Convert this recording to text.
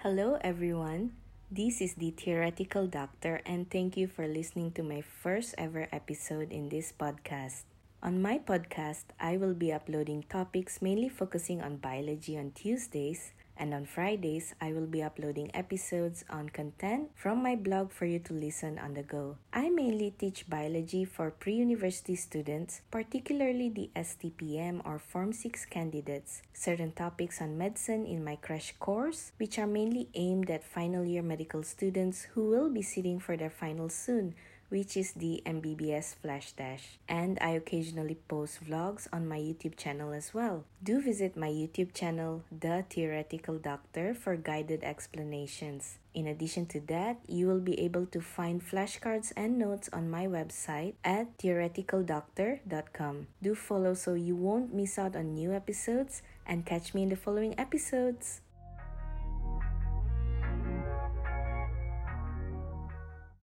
Hello, everyone. This is the Theoretical Doctor, and thank you for listening to my first ever episode in this podcast. On my podcast, I will be uploading topics mainly focusing on biology on Tuesdays and on Fridays, I will be uploading episodes on content from my blog for you to listen on the go. I mainly teach biology for pre university students, particularly the STPM or Form 6 candidates, certain topics on medicine in my crash course, which are mainly aimed at final year medical students who will be sitting for their finals soon which is the MBBS Flash Dash. And I occasionally post vlogs on my YouTube channel as well. Do visit my YouTube channel, The Theoretical Doctor, for guided explanations. In addition to that, you will be able to find flashcards and notes on my website at theoreticaldoctor.com. Do follow so you won't miss out on new episodes and catch me in the following episodes.